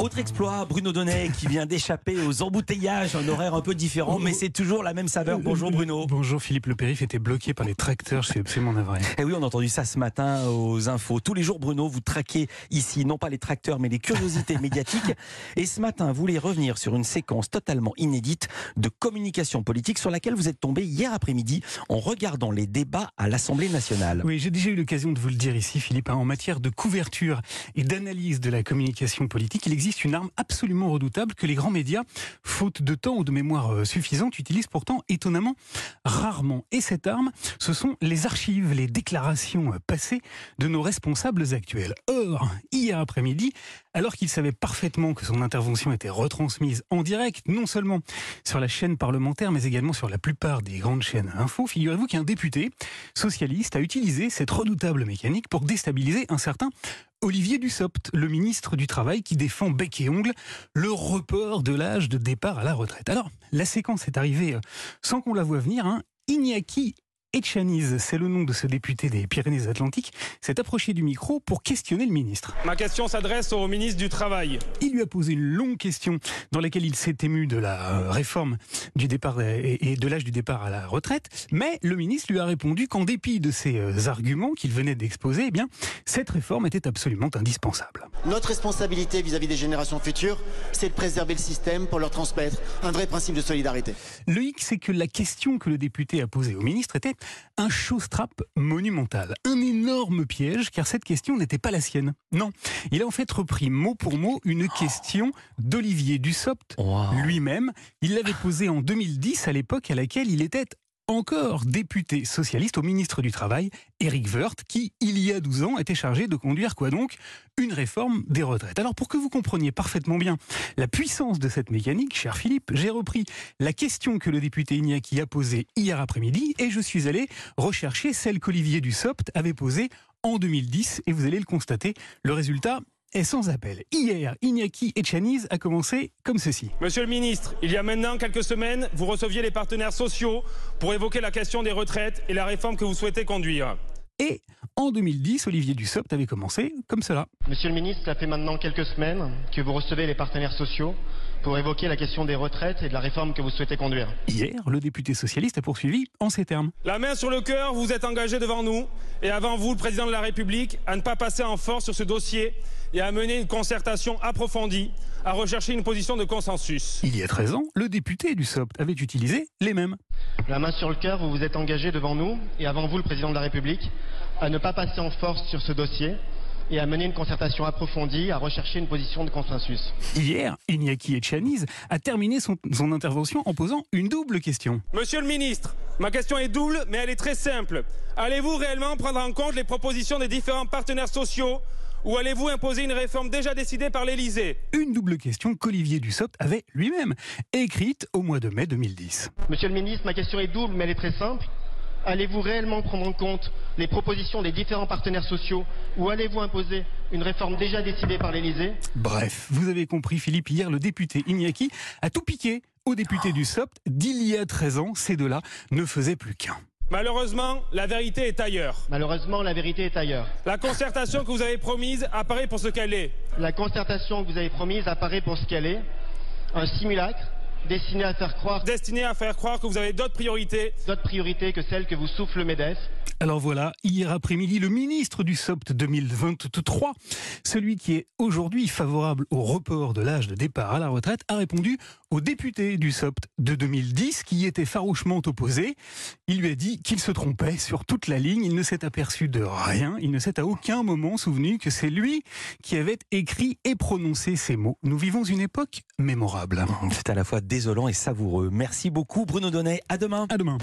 Autre exploit, Bruno Donnet qui vient d'échapper aux embouteillages, un horaire un peu différent, mais c'est toujours la même saveur. Bonjour Bruno. Bonjour Philippe, le périph était bloqué par les tracteurs, je suis absolument navré. Et oui, on a entendu ça ce matin aux infos. Tous les jours, Bruno, vous traquez ici, non pas les tracteurs, mais les curiosités médiatiques. Et ce matin, vous voulez revenir sur une séquence totalement inédite de communication politique sur laquelle vous êtes tombé hier après-midi en regardant les débats à l'Assemblée nationale. Oui, j'ai déjà eu l'occasion de vous le dire ici, Philippe. hein, En matière de couverture et d'analyse de la communication politique, il existe une arme absolument redoutable que les grands médias, faute de temps ou de mémoire euh, suffisante, utilisent pourtant étonnamment rarement. Et cette arme, ce sont les archives, les déclarations euh, passées de nos responsables actuels. Or, hier après-midi, alors qu'il savait parfaitement que son intervention était retransmise en direct, non seulement sur la chaîne parlementaire, mais également sur la plupart des grandes chaînes info, figurez-vous qu'un député socialiste a utilisé cette redoutable mécanique pour déstabiliser un certain Olivier Dussopt, le ministre du Travail qui défend bec et ongle le report de l'âge de départ à la retraite. Alors, la séquence est arrivée euh, sans qu'on la voie venir. Hein. Iñaki Etchaniz, c'est le nom de ce député des Pyrénées-Atlantiques, s'est approché du micro pour questionner le ministre. Ma question s'adresse au ministre du Travail. Il lui a posé une longue question dans laquelle il s'est ému de la euh, réforme du départ et de l'âge du départ à la retraite, mais le ministre lui a répondu qu'en dépit de ces euh, arguments qu'il venait d'exposer, eh bien, cette réforme était absolument indispensable. Notre responsabilité vis-à-vis des générations futures, c'est de préserver le système pour leur transmettre un vrai principe de solidarité. Le hic, c'est que la question que le député a posée au ministre était un showstrap monumental, un énorme piège, car cette question n'était pas la sienne. Non, il a en fait repris mot pour mot une question d'Olivier Dussopt Wow. lui-même. Il l'avait posée en 2010, à l'époque à laquelle il était encore député socialiste au ministre du Travail, Éric Woerth, qui, il y a 12 ans, était chargé de conduire quoi donc Une réforme des retraites. Alors pour que vous compreniez parfaitement bien la puissance de cette mécanique, cher Philippe, j'ai repris la question que le député Iñaki a posée hier après-midi et je suis allé rechercher celle qu'Olivier Dussopt avait posée en 2010 et vous allez le constater, le résultat est sans appel. Hier, Iñaki Etchaniz a commencé comme ceci. Monsieur le ministre, il y a maintenant quelques semaines, vous receviez les partenaires sociaux pour évoquer la question des retraites et la réforme que vous souhaitez conduire. Et en 2010, Olivier Dussopt avait commencé comme cela. Monsieur le ministre, ça fait maintenant quelques semaines que vous recevez les partenaires sociaux pour évoquer la question des retraites et de la réforme que vous souhaitez conduire. Hier, le député socialiste a poursuivi en ces termes. La main sur le cœur, vous êtes engagé devant nous et avant vous, le président de la République, à ne pas passer en force sur ce dossier et à mener une concertation approfondie, à rechercher une position de consensus. Il y a 13 ans, le député Dussopt avait utilisé les mêmes. La main sur le cœur, vous vous êtes engagé devant nous et avant vous, le président de la République, à ne pas passer en force sur ce dossier et à mener une concertation approfondie, à rechercher une position de consensus. Hier, Iñaki Etchaniz a terminé son, son intervention en posant une double question. Monsieur le ministre, ma question est double, mais elle est très simple. Allez-vous réellement prendre en compte les propositions des différents partenaires sociaux ou allez-vous imposer une réforme déjà décidée par l'Élysée? Une double question qu'Olivier Dussopt avait lui-même écrite au mois de mai 2010. Monsieur le ministre, ma question est double, mais elle est très simple. Allez-vous réellement prendre en compte les propositions des différents partenaires sociaux ou allez-vous imposer une réforme déjà décidée par l'Élysée? Bref, vous avez compris, Philippe, hier, le député Iñaki a tout piqué au député Dussopt d'il y a 13 ans. Ces deux-là ne faisaient plus qu'un. Malheureusement, la vérité est ailleurs. Malheureusement, la vérité est ailleurs. La concertation que vous avez promise apparaît pour ce qu'elle est. La concertation que vous avez promise apparaît pour ce qu'elle est, un simulacre destiné à faire croire Destinée à faire croire que vous avez d'autres priorités. d'autres priorités que celles que vous souffle le MEDEF. Alors voilà, hier après-midi, le ministre du SOPT 2023, celui qui est aujourd'hui favorable au report de l'âge de départ à la retraite, a répondu au député du SOPT de 2010 qui y était farouchement opposé. Il lui a dit qu'il se trompait sur toute la ligne, il ne s'est aperçu de rien, il ne s'est à aucun moment souvenu que c'est lui qui avait écrit et prononcé ces mots. Nous vivons une époque mémorable. C'est à la fois désolant et savoureux. Merci beaucoup Bruno Donnet. À demain. À demain.